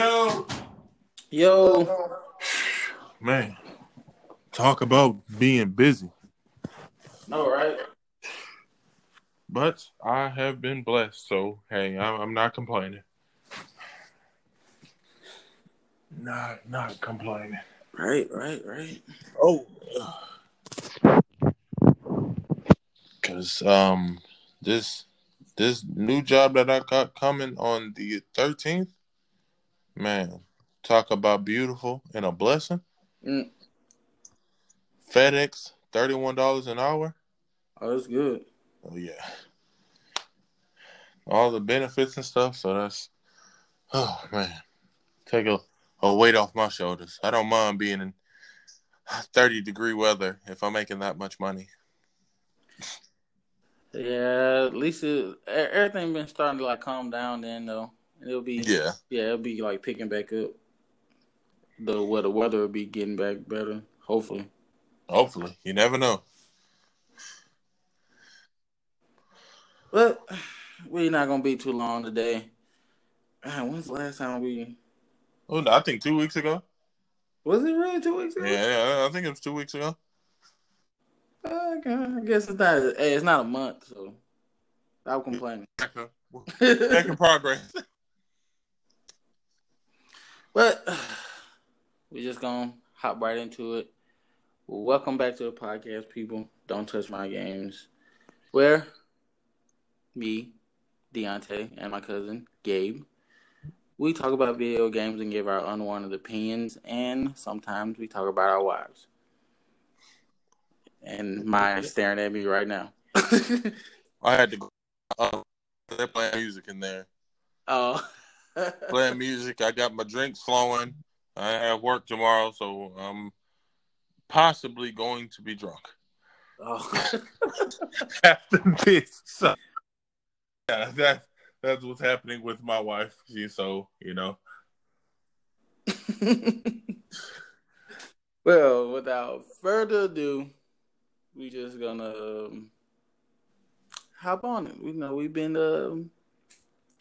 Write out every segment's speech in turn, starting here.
Yo, Yo, man, talk about being busy. no, right? But I have been blessed, so hey, I'm, I'm not complaining. Not not complaining. Right, right, right. Oh, because um, this this new job that I got coming on the 13th, man, talk about beautiful and a blessing. Mm. FedEx, thirty one dollars an hour. Oh, that's good. Oh yeah. All the benefits and stuff, so that's oh man. Take a, a weight off my shoulders. I don't mind being in thirty degree weather if I'm making that much money. Yeah, at least it, everything been starting to like calm down. Then though, it'll be Yeah. yeah, it'll be like picking back up. The where the weather will be getting back better. Hopefully. Hopefully. You never know. But we're not gonna be too long today. Man, when's the last time we? Oh, I think two weeks ago. Was it really two weeks ago? Yeah, yeah, I think it was two weeks ago. Uh, okay, I guess it's not. Hey, it's not a month, so I'm complaining. Back in- back in progress. But we're just gonna hop right into it. Welcome back to the podcast, people. Don't touch my games. Where me, Deontay, and my cousin Gabe, we talk about video games and give our unwanted opinions, and sometimes we talk about our wives. And mine is staring at me right now. I had to go. Uh, they're playing music in there. oh, Playing music. I got my drinks flowing. I have work tomorrow, so I'm possibly going to be drunk oh. after this. So, yeah, that that's what's happening with my wife. She's so you know. well, without further ado, we just gonna um, hop on it. We know we've been um,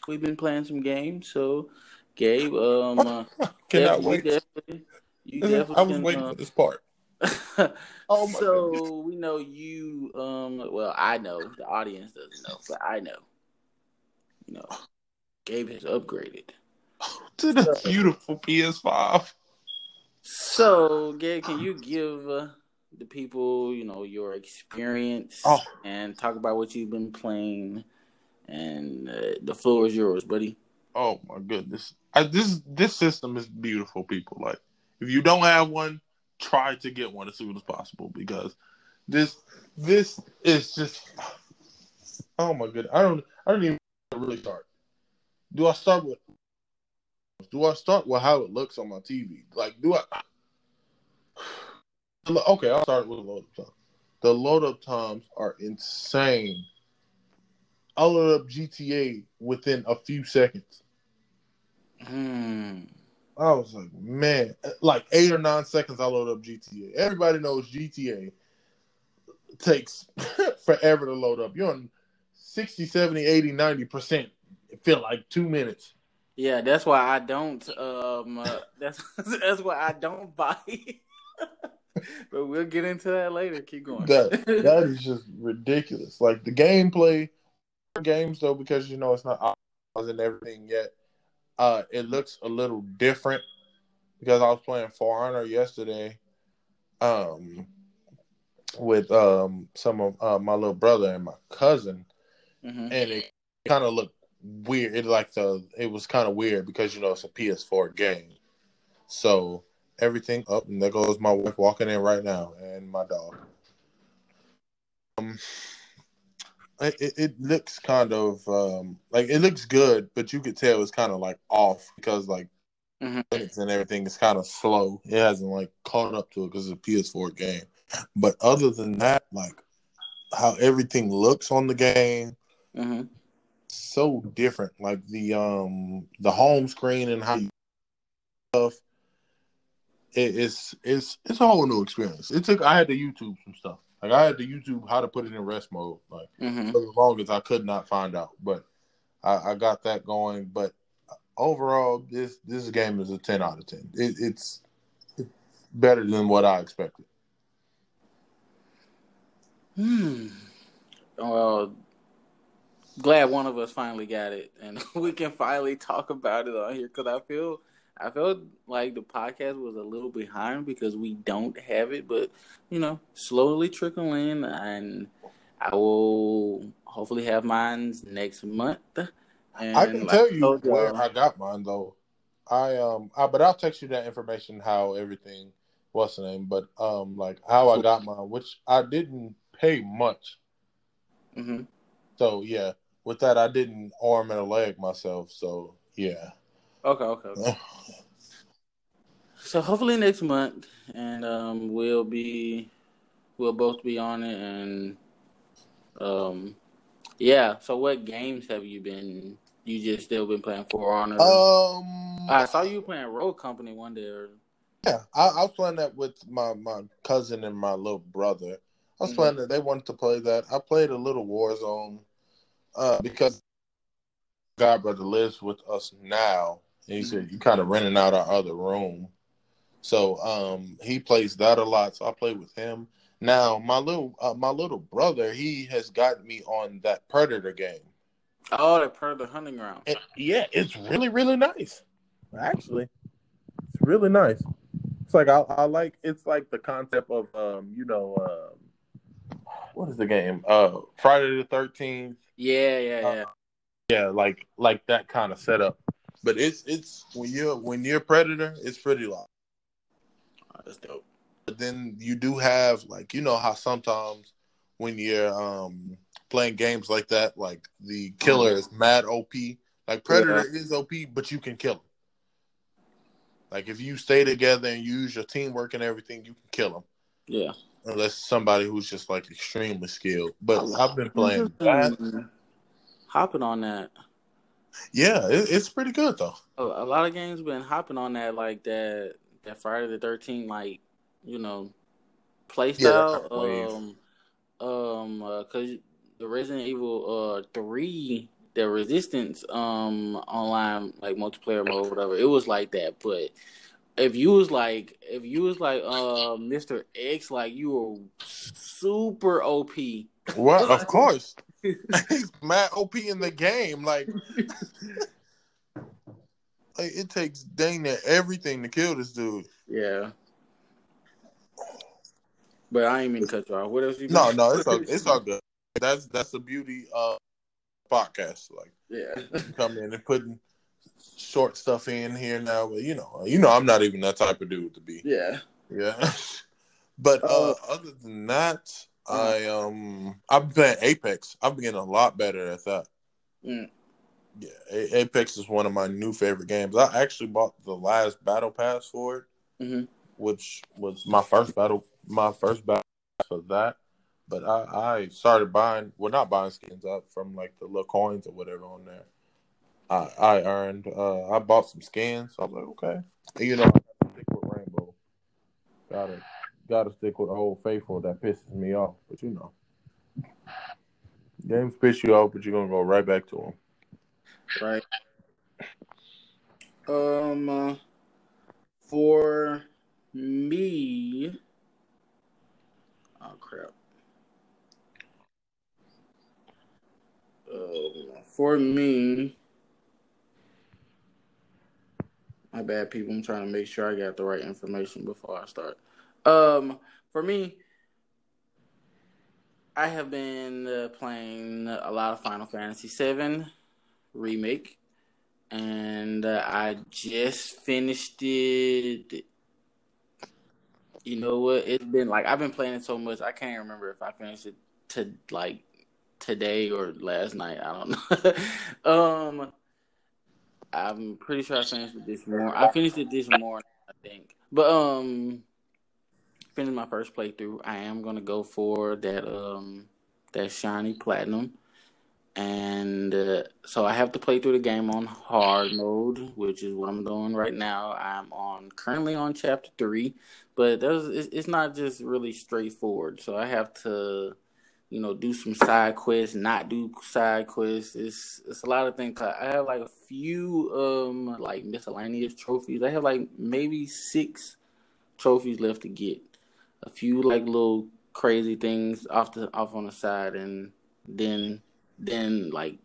we've been playing some games. So, Gabe, um, uh, Cannot definitely- wait. definitely- you I was can, waiting for this part. Oh my so we know you. Um, well, I know the audience doesn't know, but I know. You know, Gabe has upgraded. To the beautiful PS5. So, Gabe, can you give uh, the people, you know, your experience Oh. and talk about what you've been playing? And uh, the floor is yours, buddy. Oh my goodness. I, this this system is beautiful, people. Like, if you don't have one, try to get one as soon as possible because this this is just oh my goodness. I don't I don't even really start. Do I start with do I start with how it looks on my TV? Like, do I? Okay, I'll start with load up times. The load up times are insane. I load up GTA within a few seconds. Hmm. I was like, man, like eight or nine seconds, I load up GTA. Everybody knows GTA takes forever to load up. You're on 60, 70, 80, 90%. It feel like two minutes. Yeah, that's why I don't. Um, uh, that's that's why I don't buy. but we'll get into that later. Keep going. That that is just ridiculous. Like the gameplay games though, because you know it's not and everything yet. Uh, it looks a little different because I was playing For Honor yesterday, um, with um some of uh, my little brother and my cousin, hmm and it kind of looked weird. It like the it was kind of weird because you know it's a PS4 game, so everything up and there goes my wife walking in right now and my dog. Um, it, it, looks kind of um like it looks good, but you could tell it's kind of like off because like Mhm. and everything is kind of slow. It hasn't like caught up to it because it's a PS4 game. But other than that, like how everything looks on the game hmm so different. Like the um the home screen and how you stuff. It, it's it's it's a whole new experience. It took I had to YouTube some stuff. Like I had to YouTube how to put it in rest mode. Like hmm for the longest I could not find out, but I, I got that going. But overall, this this game is a ten out of ten. It, it's better than what I expected. Hmm. Well, glad one of us finally got it, and we can finally talk about it on here. Because I feel, I felt like the podcast was a little behind because we don't have it, but you know, slowly trickle in, and I will hopefully have mine next month. And I can like tell you where I got mine though. I um, I, but I'll text you that information how everything what's the name, but um, like how I got mine, which I didn't pay much. Mhm. So yeah, with that I didn't arm and a leg myself. So yeah. Okay, okay. okay. So hopefully next month, and um, we'll be, we'll both be on it, and um, yeah. So what games have you been? You just still been playing For Honor? Um, I saw you playing Rogue Company one day. Or, yeah, I, I was playing that with my my cousin and my little brother. I was Mhm. playing that. They wanted to play that. I played a little Warzone uh, because God brother lives with us now. And he said you kind of renting out our other room, so um, he plays that a lot. So I play with him. Now my little uh, my little brother, he has got me on that Predator game. oh, the Per the Hunting Ground. And yeah, it's really really nice. Actually, it's really nice. It's like I, I like it's like the concept of um you know um what is the game uh Friday the Thirteenth Yeah, yeah, yeah. yeah like like that kind of setup. But it's it's when you're when you're Predator, it's pretty long. Oh, that's dope. But then you do have like you know how sometimes when you're um playing games like that, like the killer is mad OP. Like Predator is OP, but you can kill him. Like if you stay together and use your teamwork and everything, you can kill him. Yeah. Unless somebody who's just like extremely skilled. But I've been playing that. hopping on that. Yeah, it, it's pretty good though. A, a lot of games been hopping on that like that that Friday the Thirteenth like you know play Yeah, that style. kind of um, um, uh 'cause the Resident Evil uh three, the Resistance um online like multiplayer mode whatever, it was like that. But if you was like if you was like uh Mister X, like you were super OP. Well, of course. He's mad OP in the game. Like, like it takes dang near everything to kill this dude. Yeah. But I ain't mean to cut you off. What else you? No, no, it's all, it's all good. That's that's the beauty of podcast. Like Yeah. come in and putting short stuff in here now, but you know, you know, I'm not even that type of dude to be. Yeah. Yeah. But uh, other than that, I um I've been playing Apex. I've been getting a lot better at that. Mm. Yeah, A- Apex is one of my new favorite games. I actually bought the last battle pass for it, Mhm. which was my first battle, my first battle for that. But I, I started buying, well, not buying skins up from like the little coins or whatever on there. I I earned, uh, I bought some skins. So I was like, okay, and, you know, I got to stick with Rainbow. Gotta gotta stick with the whole faithful. That pisses me off, but you know, games piss you off, but you're gonna go right back to them. Right. Um. Uh, for me. Oh crap. Um, for me. My bad, people. I'm trying to make sure I got the right information before I start. Um, for me, I have been uh, playing a lot of Final Fantasy VII remake, and uh, I just finished it. You know what? It's been like I've been playing it so much I can't remember if I finished it to like today or last night. I don't know. um, I'm pretty sure I finished it this morning. I finished it this morning, I think. But um, finished my first playthrough. I am gonna go for that um that shiny platinum, and uh, so I have to play through the game on hard mode, which is what I'm doing right now. I'm on currently on chapter three, but it's, it's not just really straightforward. So I have to you know, do some side quests, not do side quests. It's it's a lot of things. I have like a few um like miscellaneous trophies. I have like maybe six trophies left to get. A few like little crazy things off the off on the side, and then then like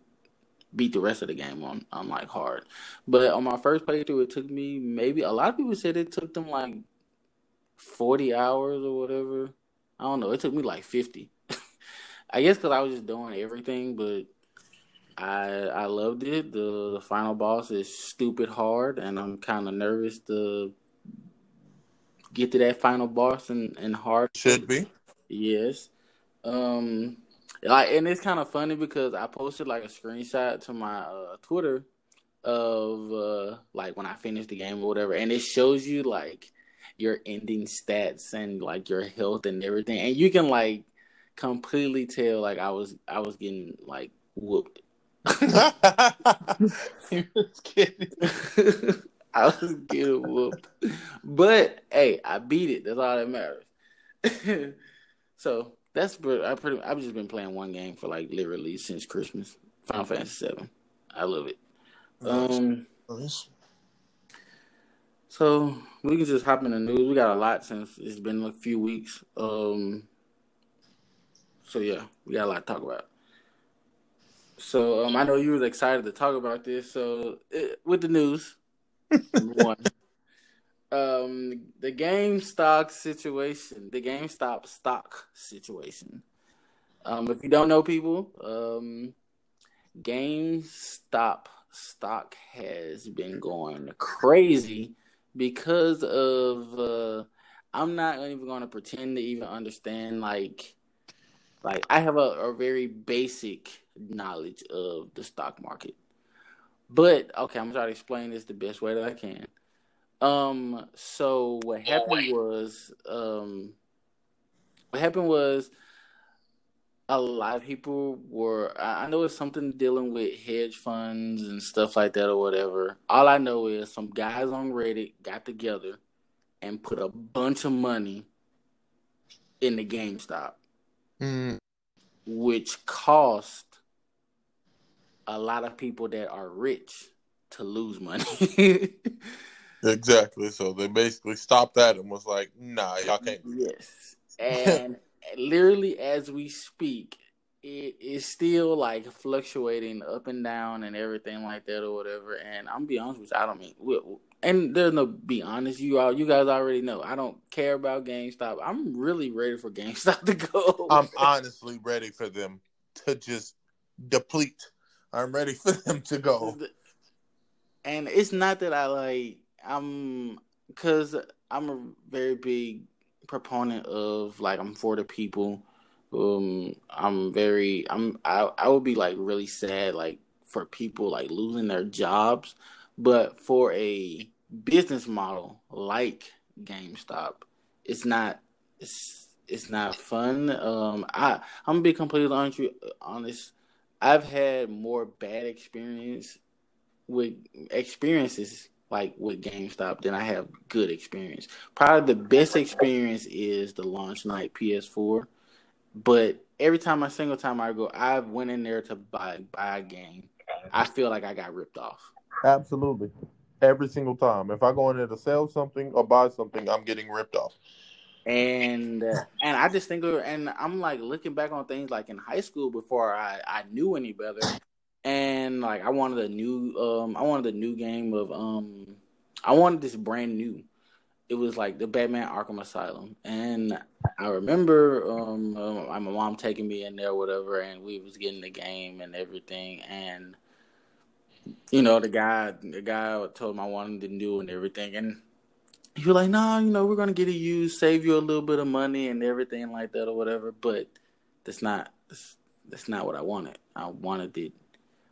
beat the rest of the game on on like hard. But on my first playthrough, it took me maybe a lot of people said it took them like forty hours or whatever. I don't know. It took me like fifty. I guess because I was just doing everything, but I I loved it. The, the final boss is stupid hard, and I'm kind of nervous to get to that final boss and and hard. Should be. Yes. Um. Like, and it's kind of funny because I posted like a screenshot to my uh, Twitter of uh like when I finished the game or whatever, and it shows you like your ending stats and like your health and everything, and you can like completely tell like I was I was getting like whooped. kidding. I was getting whooped, but hey, I beat it. That's all that matters. so that's I pretty. I've just been playing one game for like literally since Christmas. Final Fantasy Seven. I love it. Um. Nice. So we can just hop in the news. We got a lot since it's been a few weeks. Um. So yeah, we got a lot to talk about. So um, I know you was excited to talk about this. So it, with the news, one, um, the GameStop situation, the GameStop stock situation. Um, if you don't know, people, um, GameStop stock has been going crazy because of. Uh, I'm not even going to pretend to even understand like like I have a, a very basic knowledge of the stock market. But okay, I'm gonna try to explain this the best way that I can. Um, so what happened was, um, what happened was, a lot of people were. I know it's something dealing with hedge funds and stuff like that or whatever. All I know is some guys on Reddit got together and put a bunch of money in the GameStop Mm, which cost a lot of people that are rich to lose money. exactly. So they basically stopped that and was like, "Nah, y'all can't." yes. And literally as we speak, it is still like fluctuating up and down and everything like that or whatever. And I'm be honest with you, I don't mean, and there's no be honest. You all, you guys already know. I don't care about GameStop. I'm really ready for GameStop to go. I'm honestly ready for them to just deplete. I'm ready for them to go. and it's not that I like I'm because I'm a very big proponent of like I'm for the people. Um, I'm very I'm I I would be like really sad like for people like losing their jobs, but for a business model like GameStop, it's not it's it's not fun. Um, I I'm gonna be completely honest. I've had more bad experience with experiences like with GameStop than I have good experience. Probably the best experience is the launch night PS4, but every time a single time I go, I've went in there to buy buy a game. I feel like I got ripped off. Absolutely. Every single time. If I go in there to sell something or buy something, I'm getting ripped off. And uh, and I just think and I'm like looking back on things like in high school before I I knew any better, and like I wanted a new um I wanted a new game of um I wanted this brand new. It was like the Batman Arkham Asylum, and I remember um uh, my mom taking me in there, whatever, and we was getting the game and everything, and you know the guy the guy told him I wanted to do and everything, and was like, "No, you know, we're gonna get it used, save you a little bit of money and everything like that or whatever." But that's not that's, that's not what I wanted. I wanted it.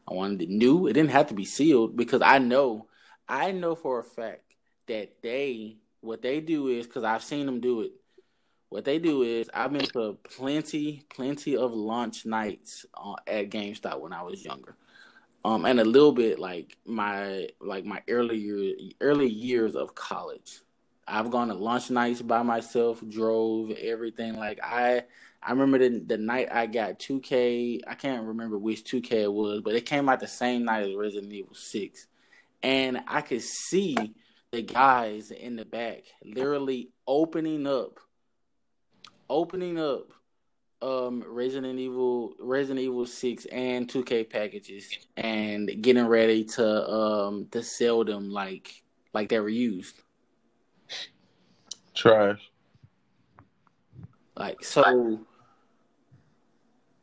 I wanted it new. It didn't have to be sealed because I know, I know for a fact that they what they do is because I've seen them do it. What they do is I've been to plenty, plenty of launch nights uh, at GameStop when I was younger um, and a little bit like my like my early year, early years of college. I've gone to lunch nights by myself, drove everything. Like I, I remember the the night I got 2K. I can't remember which 2K it was, but it came out the same night as Resident Evil 6, and I could see the guys in the back literally opening up, opening up um Resident Evil Resident Evil 6 and 2K packages and getting ready to um to sell them like like they were used. Trash. Like so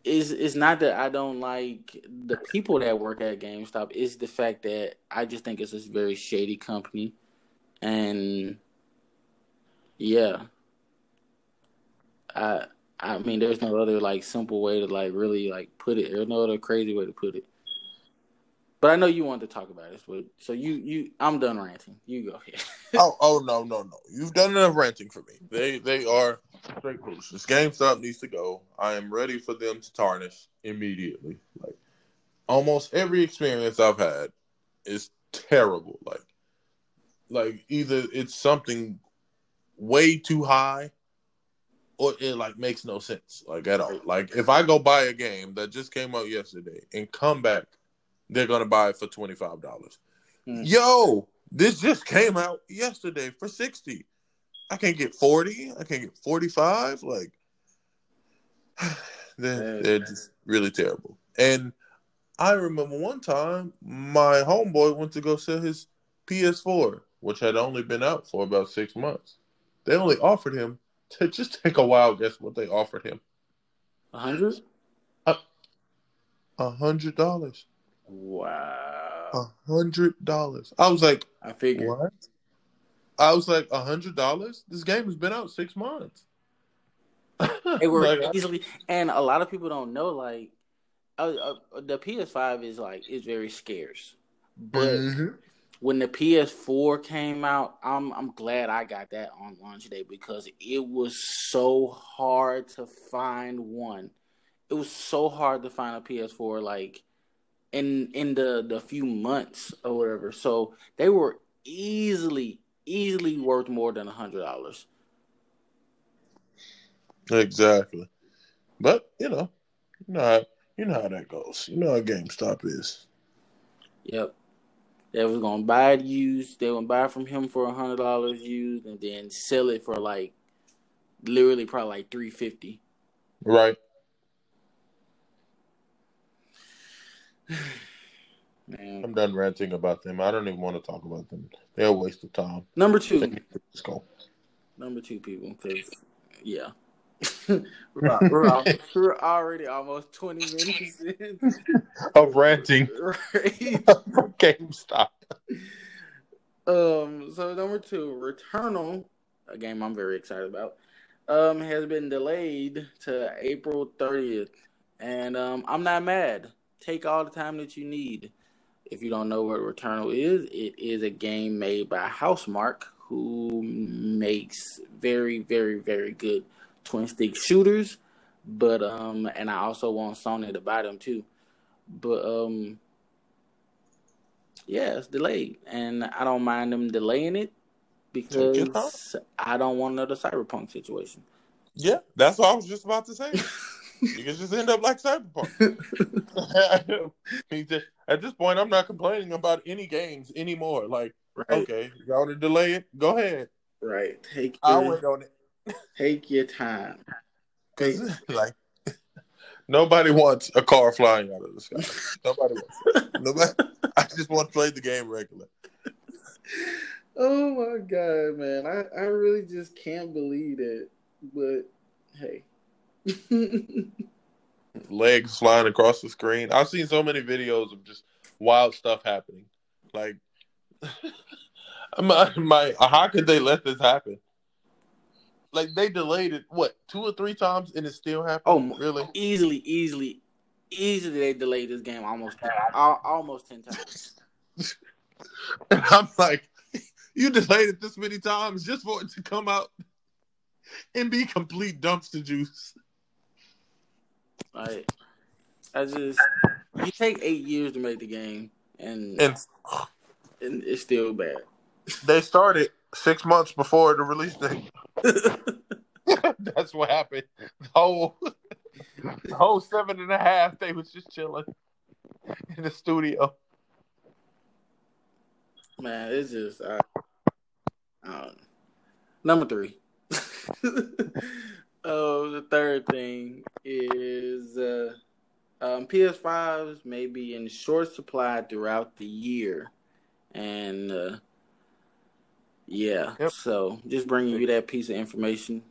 it's it's not that I don't like the people that work at GameStop, it's the fact that I just think it's a very shady company. And yeah. I I mean there's no other like simple way to like really like put it. There's no other crazy way to put it. But I know you wanted to talk about this, but so you you I'm done ranting. You go ahead. oh oh no no no! You've done enough ranting for me. They they are straight foolishness. GameStop needs to go. I am ready for them to tarnish immediately. Like almost every experience I've had is terrible. Like like either it's something way too high or it like makes no sense like at all. Like if I go buy a game that just came out yesterday and come back they're gonna buy it for twenty five dollars. Mm. Yo, this just came out yesterday for sixty. I can't get forty. I can't get forty five. Like they're, they're just really terrible. And I remember one time my homeboy went to go sell his PS4, which had only been out for about six months. They only offered him to just take a wild guess what they offered him. A hundred? A hundred dollars. Wow. A hundred dollars. I was like, I figured. What? I was like, a hundred dollars? This game has been out six months. It were like, easily, and a lot of people don't know. Like, uh, uh, the PS5 is like is very scarce, but mm-hmm. when the PS4 came out, I'm I'm glad I got that on launch day because it was so hard to find one. It was so hard to find a PS4 like in in the the few months or whatever. So they were easily easily worth more than a hundred dollars. Exactly, but you know, you know, how, you know how that goes. You know how GameStop is. Yep. They was gonna buy it used. They would buy from him for a hundred dollars used, and then sell it for like, literally probably like three fifty. Right. Man. I'm done ranting about them. I don't even want to talk about them. They're a waste of time. Number two. Let's go. Number two, people, because yeah, we're, we're, we're, already almost 20 minutes in of ranting. Right. GameStop. Um. So number two, Returnal, a game I'm very excited about, um, has been delayed to April 30th, and um, I'm not mad take all the time that you need. If you don't know what Returnal is, it is a game made by Housemarque, who makes very, very, very good twin stick shooters. But um, and I also want Sony to buy them too. But um, yeah, it's delayed, and I don't mind them delaying it because I don't want another cyberpunk situation. Yeah, that's what I was just about to say. you can just end up like Cyberpunk. At this point, I'm not complaining about any games anymore. Like, right. okay, want to delay it? Go ahead. Right. Take. Wait on it. take your time. Cause like nobody wants a car flying out of the sky. nobody wants. It. Nobody. I just want to play the game regular. Oh my god, man! I I really just can't believe it. But hey. Legs flying across the screen. I've seen so many videos of just wild stuff happening. Like, my, my, how could they let this happen? Like they delayed it what two or three times and it still happened. Oh, really? Easily, easily, easily. They delayed this game almost almost ten times. and I'm like, you delayed it this many times just for it to come out and be complete dumpster juice. Like, I just you take eight years to make the game, and and, and it's still bad. They started six months before the release date. That's what happened. The whole, the whole seven and a half, they was just chilling in the studio. Man, it's just uh, I don't know. number three. oh, the third thing is uh, um, PS5s may be in short supply throughout the year, and uh, yeah, Yep. so just bringing you that piece of information.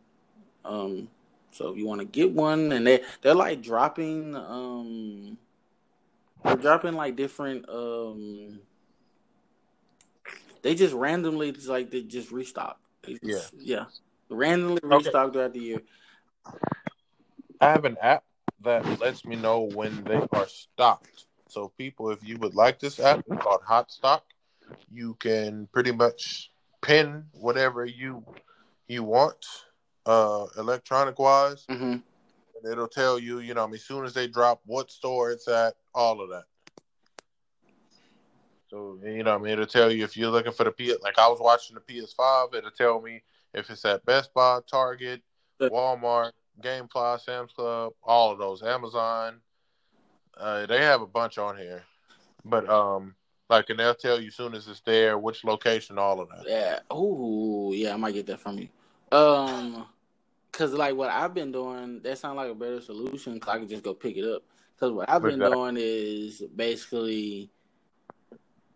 Um, so if you want to get one, and they they're like dropping, um, they're dropping like different, um, they just randomly just like they just restock. They just- yeah, randomly Okay. restock throughout the year. I have an app that lets me know when they are stocked. So, people, if you would like this app, it's called Hot Stock. You can pretty much pin whatever you you want, uh, electronic wise, hmm and it'll tell you, you know, I mean, as soon as they drop, what store it's at, all of that. So, you know, I mean, it'll tell you if you're looking for the PS. Like I was watching the PS5, it'll tell me if it's at Best Buy, Target, Walmart, GameFly, Sam's Club, all of those, Amazon. Uh, they have a bunch on here, but um, like, and they'll tell you as soon as it's there, which location, all of that. Yeah. Oh, yeah. I might get that from you. Um, cause like what I've been doing, that sounds like a better solution. Cause I can just go pick it up. Cause what I've been Exactly. doing is basically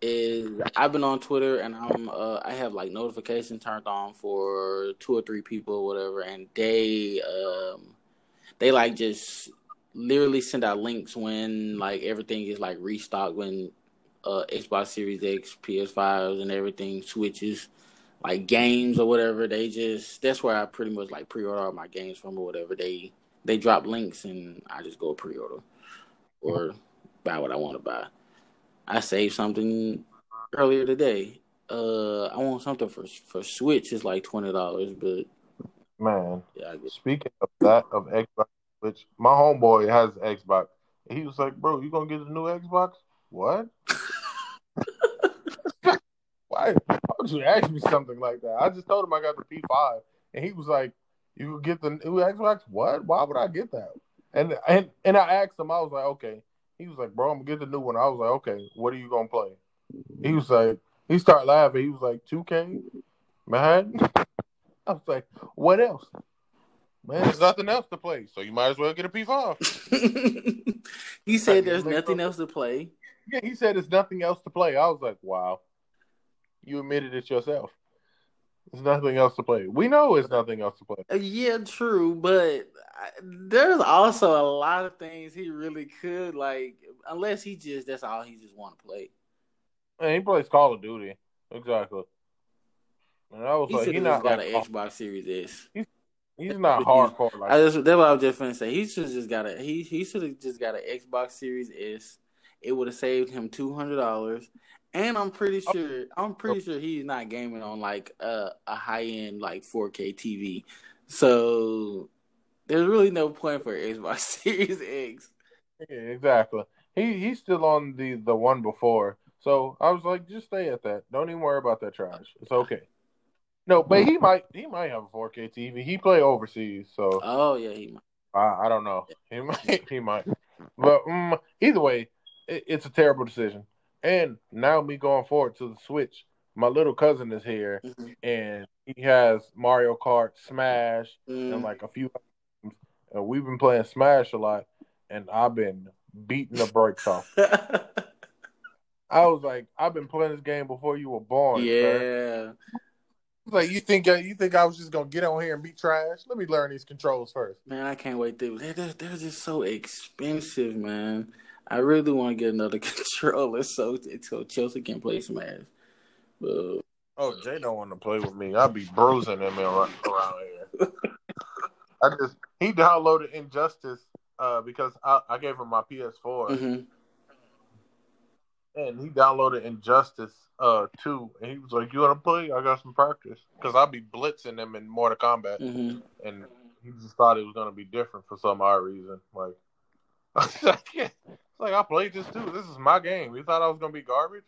is I've been on Twitter and I'm uh I have like notifications turned on for two or three people or whatever, and they um they like just literally send out links when like everything is like restocked when uh Xbox Series X, PS5s and everything switches like games or whatever. They just that's where I pretty much like pre-order all my games from or whatever. They they drop links and I just go pre-order or buy what I want to buy. I saved something earlier today. Uh, I want something for for Switch. It's like twenty dollars, but Man, yeah, I guess. speaking of that of Xbox, which my homeboy has Xbox, he was like, "Bro, you gonna get a new Xbox? What? Why? Why would you ask me something like that? I just told him I got the P5, and he was like, "You get the new Xbox? What? Why would I get that?" And and and I asked him, I was like, "Okay." He was like, "Bro, I'm gonna get the new one." I was like, "Okay, what are you gonna play?" He was like, he started laughing. He was like, "2K, man." I was like, "What else?" Man, there's nothing else to play, so you might as well get a P5. he said there's nothing else to play. Yeah, he said there's nothing else to play. I was like, wow. You admitted it yourself. There's nothing else to play. We know it's nothing else to play. Uh, Yeah, true, but there's also a lot of things he really could like, unless he just that's all he just want to play. And he plays Call of Duty. Exactly. And I was He like, he's not got like, an Xbox Series S. he's not hardcore like I just that's what I was just finna say. He should just got a he he should have just got an Xbox Series S. It would have saved him two hundred dollars. And I'm pretty Oh. sure I'm pretty sure he's not gaming on like a, a high end like 4K TV. So there's really no point for Xbox Series X. Yeah, exactly. He he's still on the the one before. So I was like, just stay at that. Don't even worry about that trash. It's okay. No, but he might he might have a 4K TV. He play overseas, so Oh yeah, he might. I, I don't know. He might. He might. But um, either way, it, it's a terrible decision. And now me going forward to the Switch, my little cousin is here, Mhm. and he has Mario Kart, Smash, and Mm. like a few. Games. And we've been playing Smash a lot, and I've been beating the brakes off. I was like, I've been playing this game before you were born. sir. yeah, Like you think uh, you think I was just gonna get on here and be trash? Let me learn these controls first. man, I can't wait. To, they're, they're, they're just so expensive, man. I really want to get another controller so so Chelsea can play Smash. But Oh, Jay don't want to play with me. I'll be bruising him around, around here. I just he downloaded Injustice uh, because I, I gave him my PS4 mhm. and he downloaded Injustice uh two and he was like, "You want to play? I got some practice." Because I'll be blitzing him in Mortal Kombat, Mhm. and he just thought it was gonna be different for some odd reason. Like, it's like I played this too. This is my game. You thought I was gonna be garbage?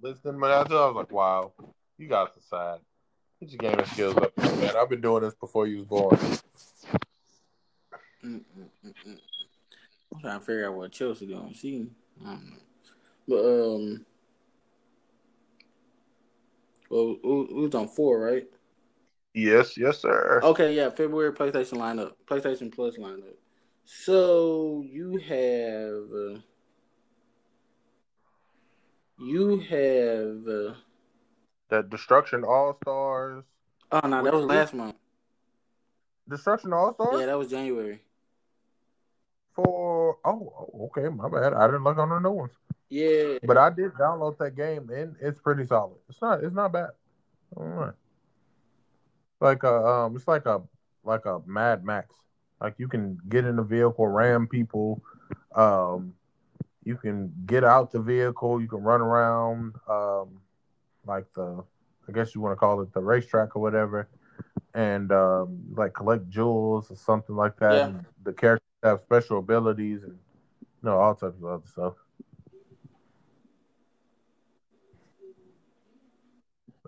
Listening to that, I was like, "Wow." You guys are sad. Get your gaming skills up, man. I've been doing this before you was born. Mm-mm-mm-mm. I'm trying to figure out what Chelsea doing. She, I don't know. But um, well, it was on four, right? Yes, yes, sir. Okay, yeah, February PlayStation lineup, PlayStation Plus lineup. So you have, uh, you have uh, that Destruction All Stars. Oh no, that was last month. Destruction All Stars. Yeah, that was January. For oh, oh, okay, my bad. I didn't look on the new ones. Yeah, but I did download that game and it's pretty solid. It's not. It's not bad. All right. Like a um, it's like a like a Mad Max. Like you can get in the vehicle, ram people. Um, you can get out the vehicle. You can run around. Um, like the, I guess you want to call it the racetrack or whatever, and um, like collect jewels or something like that. Yeah. the characters have special abilities and you know all types of other stuff.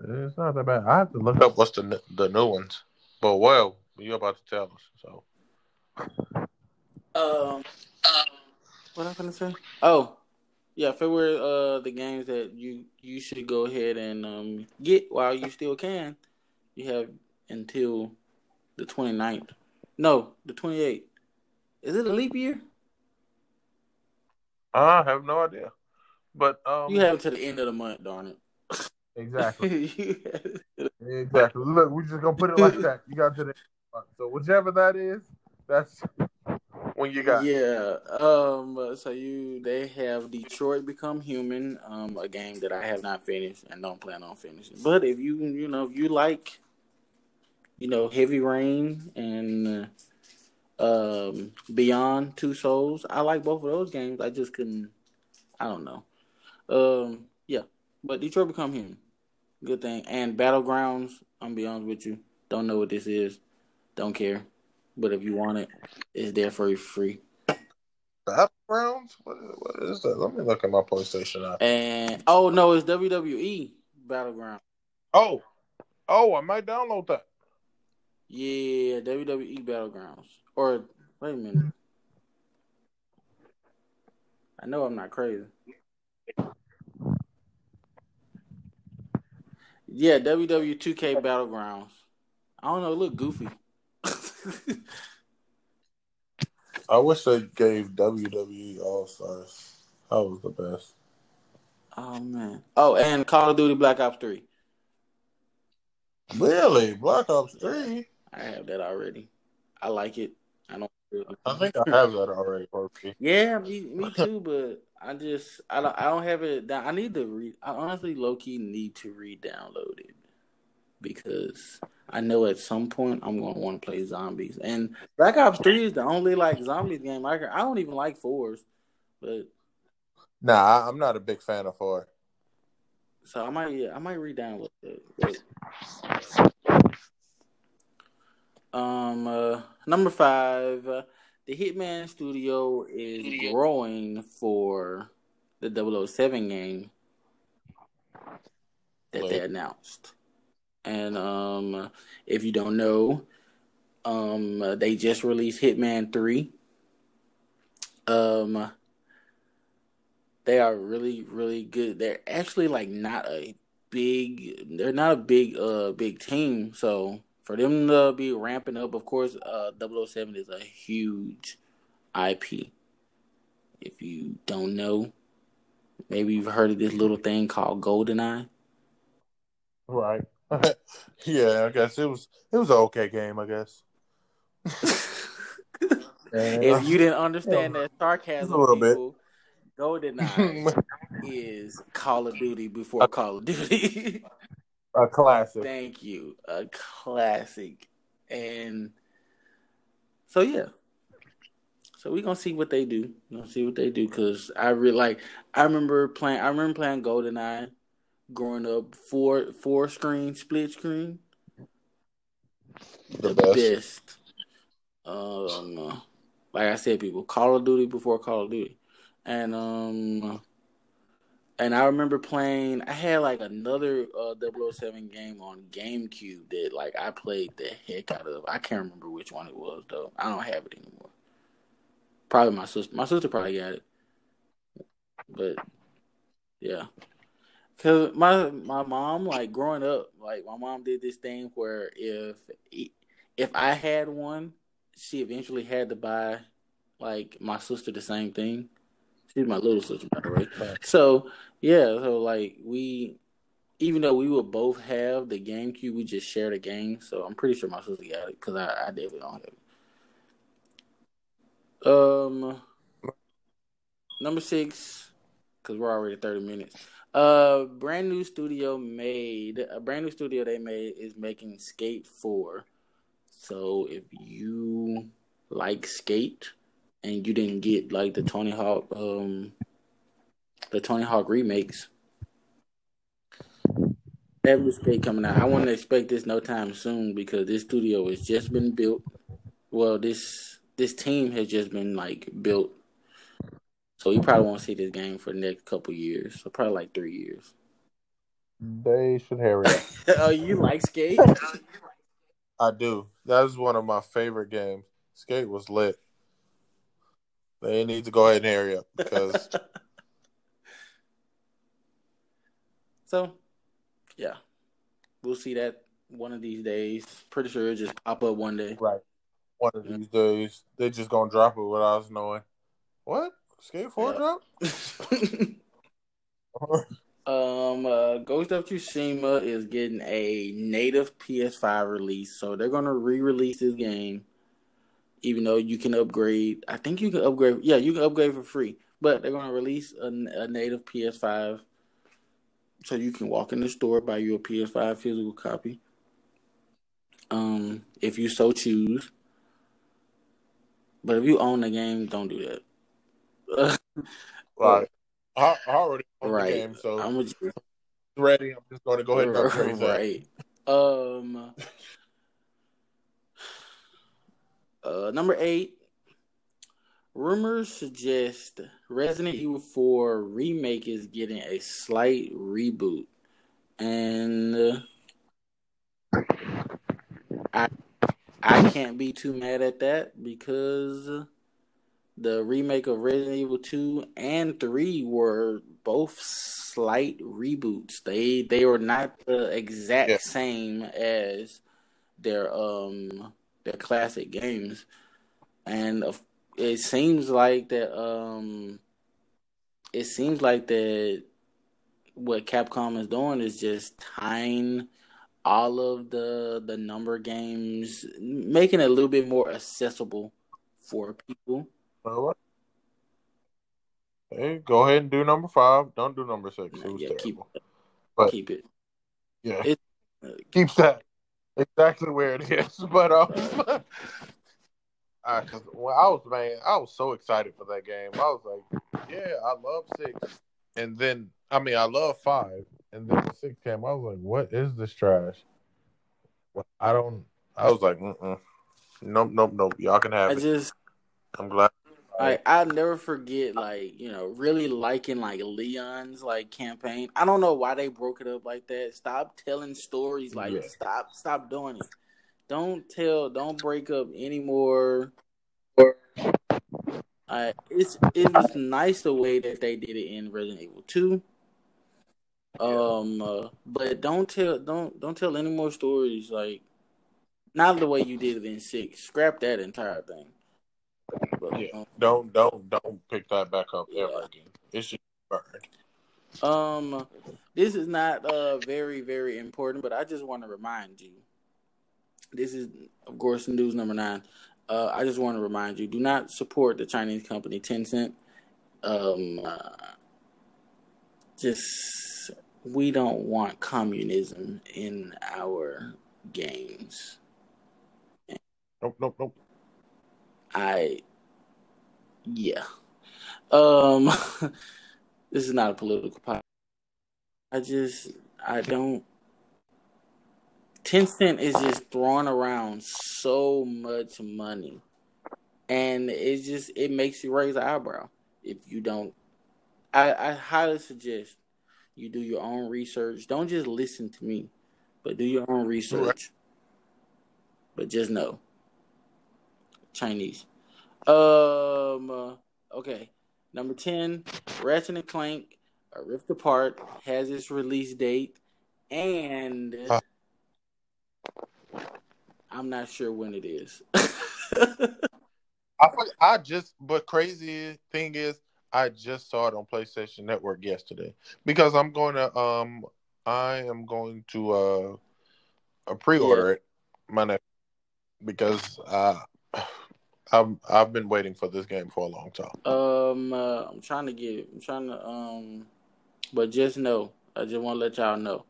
It's not that bad. I have to look up what's the the new ones. But well, you're about to tell us. So, um, what I'm gonna say? Oh, yeah, February. Uh, the games that you you should go ahead and um get while you still can. You have until the 29th. No, the 28th. Is it a leap year? I have no idea. But um, you have to the end of the month, darn it. Exactly. exactly. Look, we're just gonna put it like that. You got to the so whichever that is, that's when you got. Yeah. Um. So you they have Detroit Become Human, um, a game that I have not finished and don't plan on finishing. But if you you know if you like, you know, Heavy Rain and. Um, Beyond Two Souls. I like both of those games. I just couldn't. I don't know. Um, yeah, but Detroit Become Human. Good thing. And Battlegrounds, I'm be honest with you, don't know what this is. Don't care. But if you want it, it's there for you free. Battlegrounds? What, what is that? Let me look at my PlayStation app. And oh no, it's WWE Battleground. Oh. Oh, I might download that. Yeah, WWE Battlegrounds. Or wait a minute. I know I'm not crazy. Yeah, WWE 2K Battlegrounds. I don't know, it look goofy. I wish they gave WWE All Stars. That was the best. Oh man. Oh, and Call of Duty Black Ops 3. Really? Black Ops 3? I have that already. I like it. I don't I think I have that already, Perky. Yeah, me, me too, but I just I don't I don't have it down. I need to read. I honestly low key need to re-download it because I know at some point I'm gonna want to play zombies. And Black Ops Three is the only like zombies game I can. I don't even like fours, but nah, I'm not a big fan of four. So I might yeah, I might re-download it. But... Um, uh, number five. Uh, the Hitman Studio is growing for the 007 game that they announced. And um, if you don't know, um, they just released Hitman 3. Um, they are really, really good. They're actually like not a big, they're not a big, uh, big team. So for them to be ramping up, of course, uh, 007 is a huge IP. If you don't know, maybe you've heard of this little thing called GoldenEye. Right. yeah, I guess it was it was an okay game, I guess. if you didn't understand yeah, that sarcasm, a little people, bit. GoldenEye is Call of Duty before Call of Duty. A classic. Thank you. A classic. And so yeah. So we're gonna see what they do. We're gonna see what they do because I really like I remember playing I remember playing GoldenEye growing up four four screen, split screen. The, the best. best. Um like I said, people, Call of Duty before Call of Duty. And um And I remember playing. I had like another uh, 007 game on GameCube that like I played the heck out of. I can't remember which one it was though. I don't have it anymore. Probably my sister. My sister probably got it. But yeah, cause my my mom like growing up, like my mom did this thing where if if I had one, she eventually had to buy like my sister the same thing. She's my little sister, by the way. So yeah, so like we, even though we would both have the GameCube, we just shared a game. So I'm pretty sure my sister got it because I, I definitely don't have it. Um, number six, because we're already 30 minutes. Uh, brand new studio made a brand new studio they made is making Skate Four. So if you like Skate and you didn't get like the Tony Hawk um the Tony Hawk remakes. That was Skate coming out. I wouldn't expect this no time soon because this studio has just been built. Well, this this team has just been like built. So you probably won't see this game for the next couple years. So probably like three years. They should hurry up. oh, you like Skate? I do. That is one of my favorite games. Skate was lit. They need to go ahead and hurry up because. so, yeah, we'll see that one of these days. Pretty sure it'll just pop up one day. Right. One of mm-hmm. these days, they're just gonna drop it without us knowing. What? Skate Four Yeah. drop? Um, uh, Ghost of Tsushima is getting a native PS5 release, so they're gonna re-release this game. Even though you can upgrade, I think you can upgrade. Yeah, you can upgrade for free, but they're gonna release a, a native PS5, so you can walk in the store buy your PS5 physical copy. Um, if you so choose. But if you own the game, don't do that. like, I, I already right. the game, so I'm ready. I'm just going to go ahead and upgrade that. right. Um. Uh, number eight. Rumors suggest Resident Evil 4 remake is getting a slight reboot, and uh, I I can't be too mad at that because the remake of Resident Evil 2 and 3 were both slight reboots. They they were not the exact Yeah. same as their um their classic games. And it seems like that um it seems like that what Capcom is doing is just tying all of the the number games making it a little bit more accessible for people. All right. Hey, go ahead and do number five. Don't do number six. It was Yeah, keep terrible. But- keep it. Yeah, It- uh, keeps that exactly where it is. But um, I, cause when I was man, I was so excited for that game. I was like, yeah, I love six, and then I mean, I love five, and then six came. I was like, what is this trash? Well, I don't. I was like, mm nope, nope, nope. Y'all can have I it. just I'm glad. I I'll never forget like, you know, really liking like Leon's like campaign. I don't know why they broke it up like that. Stop telling stories like Yeah. stop stop doing it. Don't tell don't break up anymore. I it's it was nice the way that they did it in Resident Evil 2. Um uh, but don't tell don't don't tell any more stories like not the way you did it in 6. Scrap that entire thing. Yeah. um, Don't don't don't pick that back up ever Yeah. again. It should be burned. Um, this is not uh very very important, but I just want to remind you. This is, of course, news number nine. Uh, I just want to remind you: do not support the Chinese company Tencent. Um, uh, just we don't want communism in our games. Nope, nope, nope. I, yeah. Um, this is not a political podcast. I just, I don't. Tencent is just throwing around so much money, and it just it makes you raise an eyebrow if you don't. I, I highly suggest You do your own research. Don't just listen to me, but do your own research. Right. But just know Chinese. Um. Uh, okay. Number ten, Ratchet and Clank, A Rift Apart has its release date, and. I'm not sure when it is. I I just but crazy thing is I just saw it on PlayStation Network yesterday because I'm going to um I am going to uh, uh pre-order yeah. it my next because uh I've I've been waiting for this game for a long time. Um, uh, I'm trying to get it. I'm trying to um, but just know, I just want to let y'all know.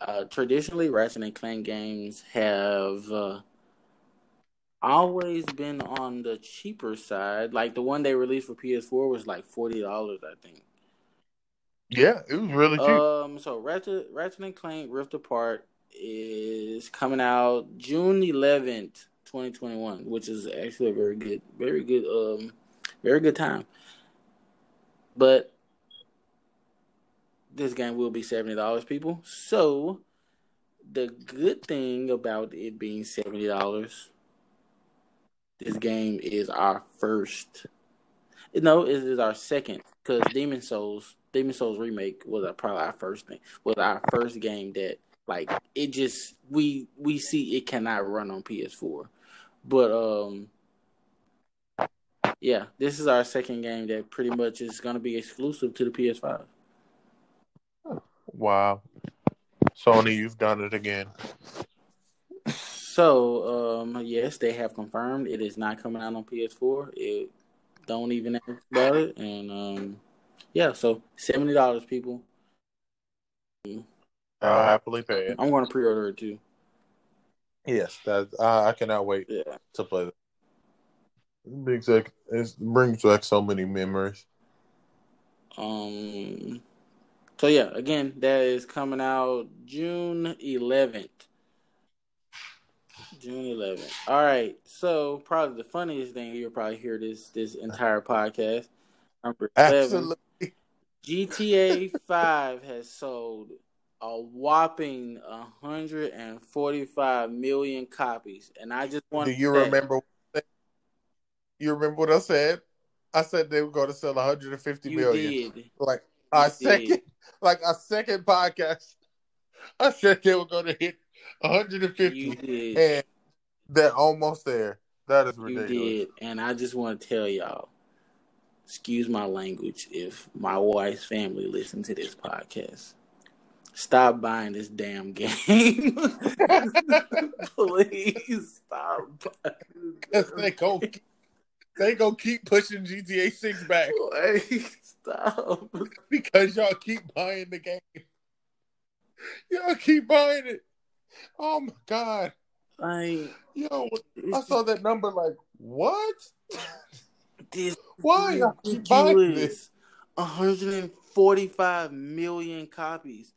Uh, traditionally, Ratchet and Clank games have uh, always been on the cheaper side. Like the one they released for PS4 was like forty dollars, I think. Yeah, it was really cheap. Um, so Ratchet, Ratchet and Clank Rift Apart is coming out June eleventh, twenty twenty one, which is actually a very good, very good, um, very good time. But this game will be seventy dollars, people. So the good thing about it being seventy dollars this game is our first. No, it is our second because Demon's Souls, Demon's Souls remake was our, probably our first thing. Was our first game that like it just we we see it cannot run on PS4, but um yeah, this is our second game that pretty much is going to be exclusive to the PS5. Wow. Sony, you've done it again. So, um, yes, they have confirmed it is not coming out on PS4. It don't even ask about it, and um, yeah, so seventy dollars, people. I'll happily pay it. I'm going to pre-order it too. Yes, that uh, I cannot wait yeah. to play that. Big like it brings back so many memories. Um. So yeah, again, that is coming out June 11th. June 11th. All right. So probably the funniest thing you'll probably hear this this entire podcast. Number seven. Absolutely. GTA 5 has sold a whopping 145 million copies, and I just want. Do you say, remember? You remember what I said? I said they were going to sell 150 you million. Did. Like you a second, like a second podcast. I said they were going to hit 150, and they're almost there. That is ridiculous. You did, and I just want to tell y'all, excuse my language, if my wife's family listen to this podcast. Stop buying this damn game. Please stop Because they go, they go keep pushing GTA Six back. Like, stop. Because y'all keep buying the game. Y'all keep buying it. Oh my god. Like, yo, I saw that number. Like, what? This Why buying this? 145 million copies.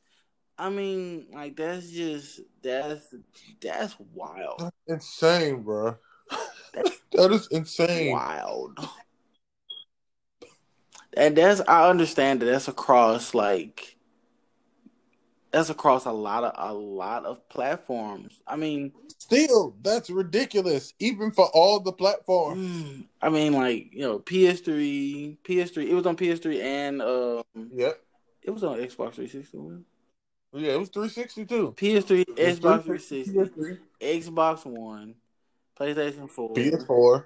I mean, like that's just that's that's wild. That's insane, bro. that is insane. Wild. And that's I understand that that's across like that's across a lot of a lot of platforms. I mean, still that's ridiculous, even for all the platforms. Mm, I mean, like you know, PS3, PS3. It was on PS3 and um, yeah, it was on Xbox 360. Yeah, it was 360 too. PS3, Xbox 360, PS3. Xbox One, PlayStation 4, PS4.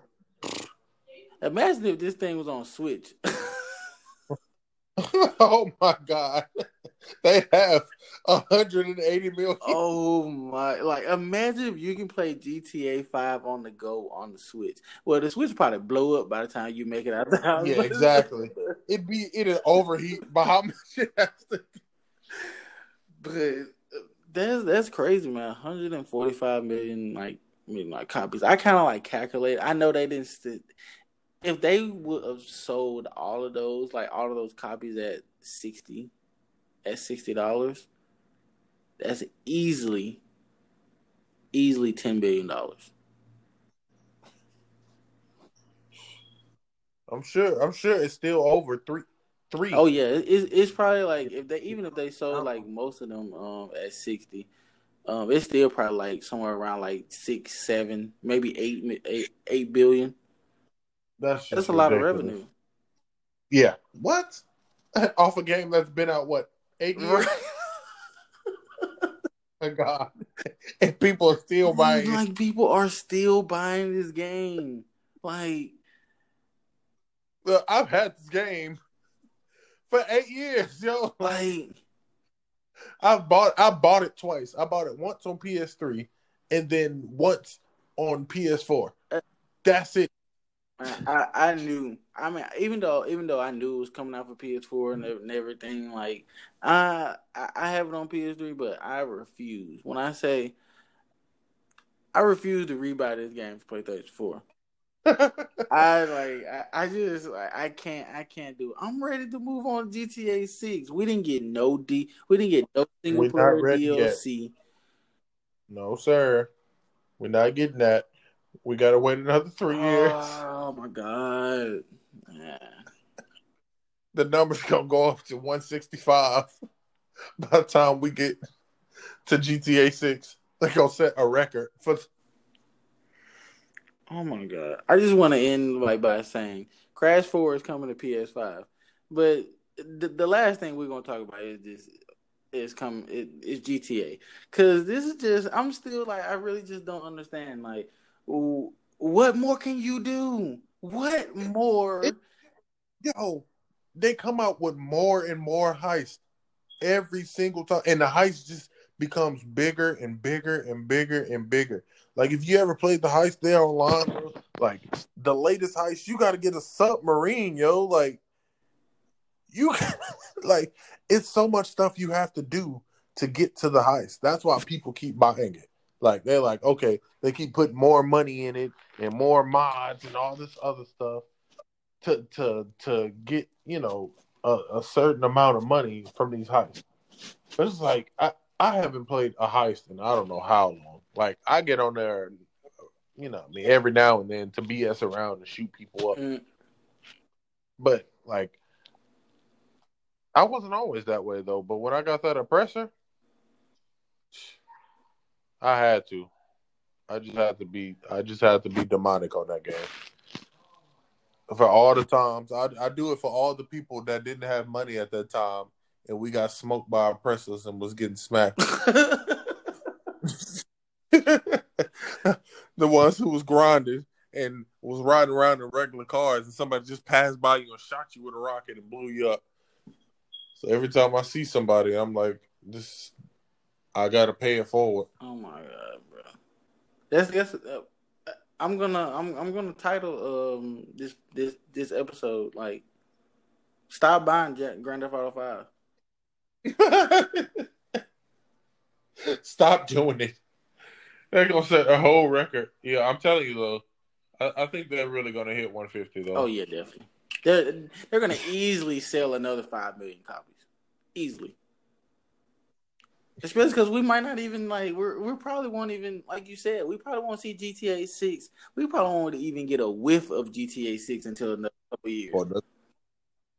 Imagine if this thing was on Switch. oh my god. They have 180 million. Oh my! Like, imagine if you can play GTA Five on the go on the Switch. Well, the Switch probably blow up by the time you make it out the house. Yeah, exactly. It'd be it'd overheat by how much it has to. But uh, that's that's crazy, man. 145 million like mean like copies. I kind of like calculate. I know they didn't. St- if they would have sold all of those, like all of those copies at 60, at sixty dollars, that's easily, easily ten billion dollars. I'm sure. I'm sure it's still over three PS3. Oh yeah, it's it's probably like if they even if they sold like most of them um at sixty, um it's still probably like somewhere around like six, seven, maybe eight, eight, eight billion. That's that's a lot of revenue. Yeah. What? Off a game that's been out what eight years? My God, and people are still buying. Like people are still buying this game. Like, Look, I've had this game for eight years, yo. Like, I've bought I bought it twice. I bought it once on PS3 and then once on PS4. That's it. I, I knew. I mean, even though even though I knew it was coming out for PS4 and, and everything, like I I have it on PS3, but I refuse. When I say I refuse to rebuy this game for PlayStation 4. I like I, I just like, I can't I can't do it. I'm ready to move on to GTA 6. We didn't get no D we didn't get no single player DLC. Yet. No, sir. We're not getting that. We gotta wait another three years. Oh my god. Yeah. The number's gonna go up to 165 by the time we get to GTA 6. They're gonna set a record for Oh my god! I just want to end like by saying Crash Four is coming to PS5, but the, the last thing we're gonna talk about is this is come it, is GTA because this is just I'm still like I really just don't understand like what more can you do? What more? It, yo, they come out with more and more heists every single time, and the heists just becomes bigger and bigger and bigger and bigger. Like if you ever played the heist there online, like the latest heist, you got to get a submarine, yo. Like you, like it's so much stuff you have to do to get to the heist. That's why people keep buying it. Like they're like, okay, they keep putting more money in it and more mods and all this other stuff to to to get you know a, a certain amount of money from these heists. But it's like I I haven't played a heist in I don't know how long. Like I get on there, you know, I mean, every now and then to BS around and shoot people up. Mm. But like, I wasn't always that way though. But when I got that oppressor, I had to. I just had to be. I just had to be demonic on that game. For all the times, I I do it for all the people that didn't have money at that time, and we got smoked by oppressors and was getting smacked. the ones who was grinding and was riding around in regular cars, and somebody just passed by you and shot you with a rocket and blew you up. So every time I see somebody, I'm like, this, I gotta pay it forward. Oh my god, bro. That's that's. Uh, I'm gonna I'm I'm gonna title um this this this episode like stop buying Grand Theft Auto Five. Stop doing it. They're gonna set a whole record. Yeah, I'm telling you though. I, I think they're really gonna hit 150 though. Oh yeah, definitely. They're they're gonna easily sell another five million copies, easily. Especially because we might not even like we're we probably won't even like you said we probably won't see GTA Six. We probably won't even get a whiff of GTA Six until another couple years.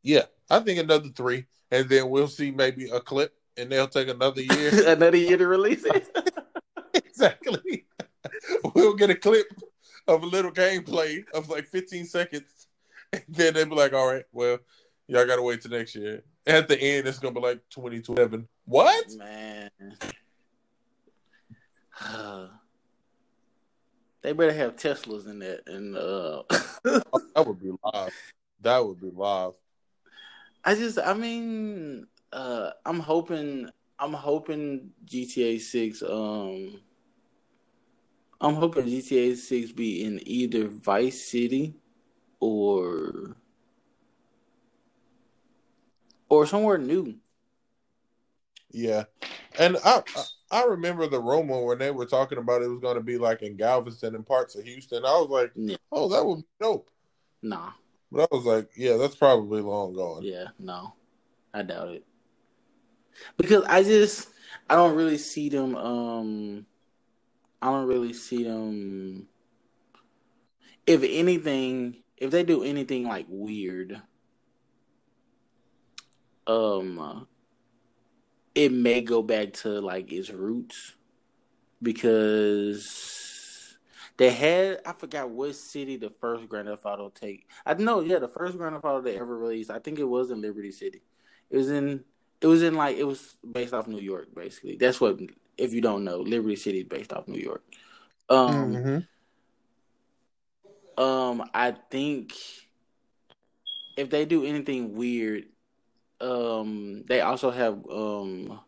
Yeah, I think another three, and then we'll see maybe a clip, and they'll take another year, another year to release it. exactly. we'll get a clip of a little gameplay of like 15 seconds, and then they'll be like, "All right, well, y'all gotta wait till next year." At the end, it's gonna be like 2027. What? Man. they better have Teslas in that, and uh... that would be live. That would be live. I just, I mean, uh, I'm hoping, I'm hoping GTA Six, um, I'm hoping GTA Six be in either Vice City or or somewhere new. Yeah, and I I remember the rumor when they were talking about it was going to be like in Galveston and parts of Houston. I was like, yeah. oh, that would be dope. Nah, but I was like, yeah, that's probably long gone. Yeah, no, I doubt it because I just I don't really see them. Um, I don't really see them. If anything, if they do anything like weird, um, it may go back to like its roots because they had I forgot what city the first Grand Theft Auto take. I know, yeah, the first Grand Theft Auto they ever released. I think it was in Liberty City. It was in it was in like it was based off New York, basically. That's what if you don't know, Liberty City is based off New York. Um, Mm-hmm. um, I think if they do anything weird, um, they also have um,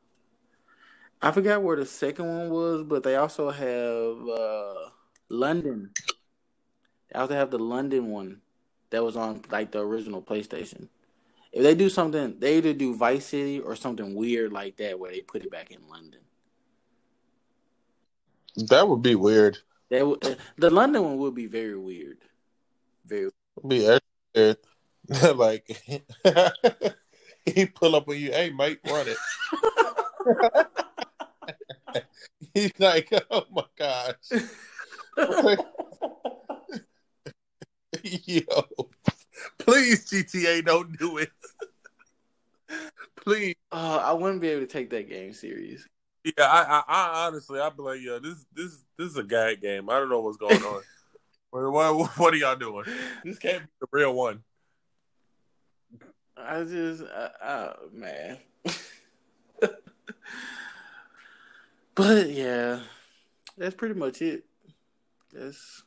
I forgot where the second one was, but they also have uh London. They also have the London one that was on like the original PlayStation. If they do something, they either do Vice City or something weird like that, where they put it back in London. That would be weird. That would, uh, the London one would be very weird. Very. Be weird. like he pull up on you, hey mate, run it. He's like, oh my gosh. Yo. Please, GTA, don't do it. Please. Uh, I wouldn't be able to take that game serious. Yeah, I, I, I honestly, I'd be like, yo, this, this, this is a gag game. I don't know what's going on. what, what, what are y'all doing? This can't be the real one. I just, uh, oh man. but yeah, that's pretty much it. That's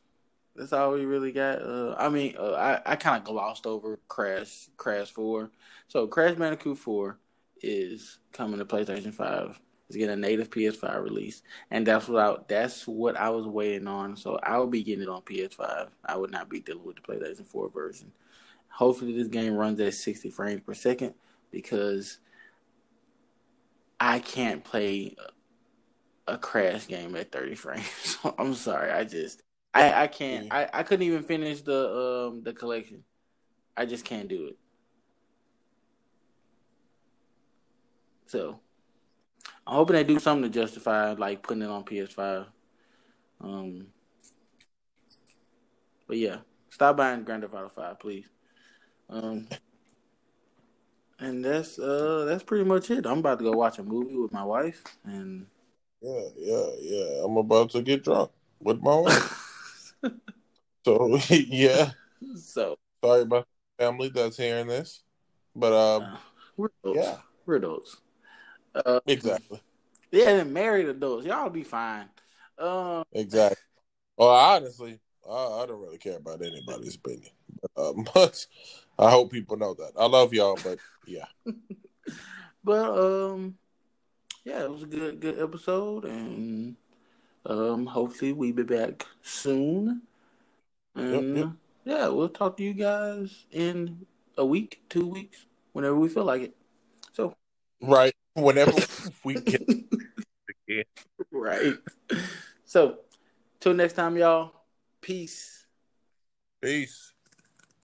that's all we really got. Uh, I mean, uh, I I kind of glossed over Crash Crash Four. So Crash Bandicoot Four is coming to PlayStation Five. It's getting a native PS5 release, and that's what I that's what I was waiting on. So I will be getting it on PS5. I would not be dealing with the PlayStation Four version. Hopefully, this game runs at 60 frames per second because I can't play a crash game at 30 frames. I'm sorry. I just I I can't. I I couldn't even finish the um the collection. I just can't do it. So I'm hoping they do something to justify like putting it on PS5. Um, but yeah, stop buying Grand Theft Auto Five, please. Um, and that's uh that's pretty much it. I'm about to go watch a movie with my wife, and Yeah, yeah, yeah. I'm about to get drunk with my wife. so yeah, so sorry about family that's hearing this, but um, uh, we're adults. yeah, We're adults. Uh, exactly, yeah, and married adults. Y'all be fine. Um, exactly. Well, honestly, I, I don't really care about anybody's opinion, but, uh, but I hope people know that I love y'all. But yeah, but um, yeah, it was a good good episode, and um, hopefully we be back soon. And Yep, yep. yeah, we'll talk to you guys in a week, two weeks, whenever we feel like it. So right. Whenever we get again. right. So till next time, y'all. Peace. Peace.